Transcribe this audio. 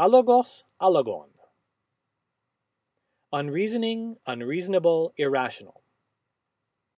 allogos allogon. Unreasoning, unreasonable, irrational.